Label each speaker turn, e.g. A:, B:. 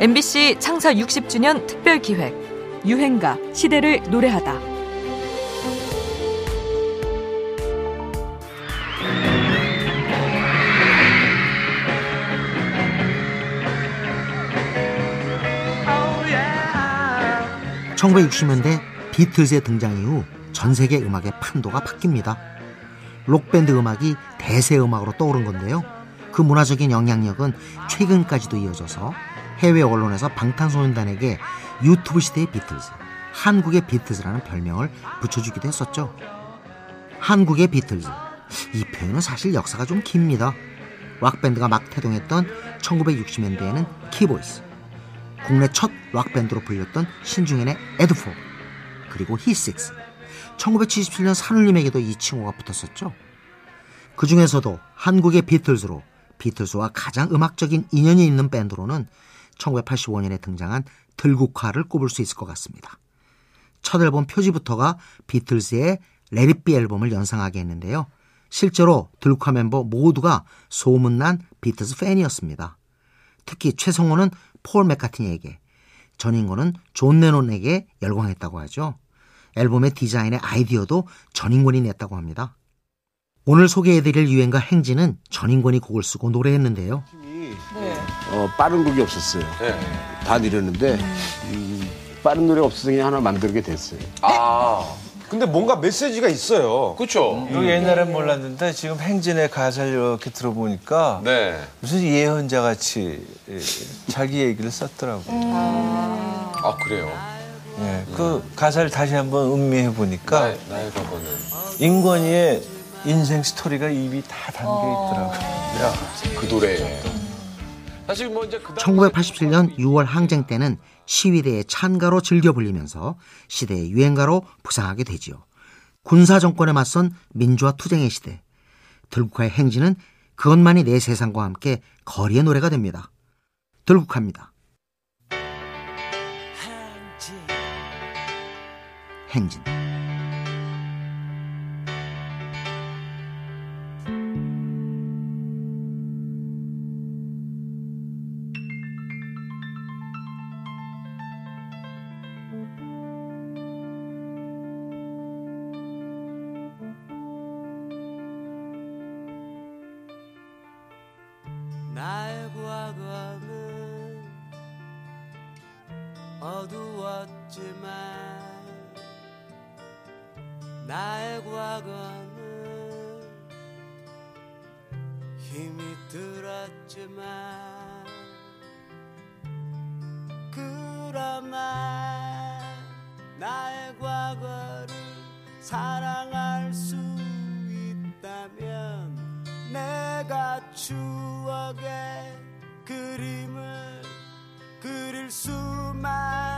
A: MBC 창사 60주년 특별 기획 유행가 시대를 노래하다.
B: (1960년대) 비틀즈의 등장 이후 전 세계 음악의 판도가 바뀝니다. 록밴드 음악이 대세 음악으로 떠오른 건데요. 그 문화적인 영향력은 최근까지도 이어져서 해외 언론에서 방탄소년단에게 유튜브 시대의 비틀즈, 한국의 비틀즈라는 별명을 붙여주기도 했었죠. 한국의 비틀즈. 이 표현은 사실 역사가 좀 깁니다. 락밴드가 막 태동했던 1960년대에는 키보이스, 국내 첫 락밴드로 불렸던 신중현의 애드포, 그리고 히식스. 1977년 산울림에게도 이 칭호가 붙었었죠. 그 중에서도 한국의 비틀즈로 비틀즈와 가장 음악적인 인연이 있는 밴드로는 1985년에 등장한 들국화를 꼽을 수 있을 것 같습니다. 첫 앨범 표지부터가 비틀즈의 Let It Be 앨범을 연상하게 했는데요. 실제로 들국화 멤버 모두가 소문난 비틀즈 팬이었습니다. 특히 최성원은 폴 맥카트니에게, 전인권은 존 레논에게 열광했다고 하죠. 앨범의 디자인의 아이디어도 전인권이 냈다고 합니다. 오늘 소개해드릴 유행가 행진은 전인권이 곡을 쓰고 노래했는데요.
C: 네. 어, 빠른 곡이 없었어요. 네. 다 느렸는데 음, 빠른 노래가 없어서 그냥 하나 만들게 됐어요. 아.
D: 근데 뭔가 메시지가 있어요.
E: 그렇죠.
F: 음, 옛날엔 몰랐는데 지금 행진의 가사를 이렇게 들어보니까 네. 무슨 예언자 같이 자기 얘기를 썼더라고요.
E: 아, 아 그래요?
F: 네, 그 가사를 다시 한번 음미해 보니까
E: 나의, 나의 과거는
F: 인권이의 인생 스토리가 입이 다 담겨 있더라고요.
E: 야, 그 노래에.
B: 사실 뭐 이제 그 1987년 6월 항쟁 때는 시위대의 찬가로 즐겨 불리면서 시대의 유행가로 부상하게 되지요. 군사 정권에 맞선 민주화 투쟁의 시대. 들국화의 행진은 그것만이 내 세상과 함께 거리의 노래가 됩니다. 들국화입니다. 행진.
G: 나의 과거는 어두웠지만 나의 과거는 힘이 들었지만 그러나 나의 과거를 사랑 내가 추억의 그림을 그릴 수만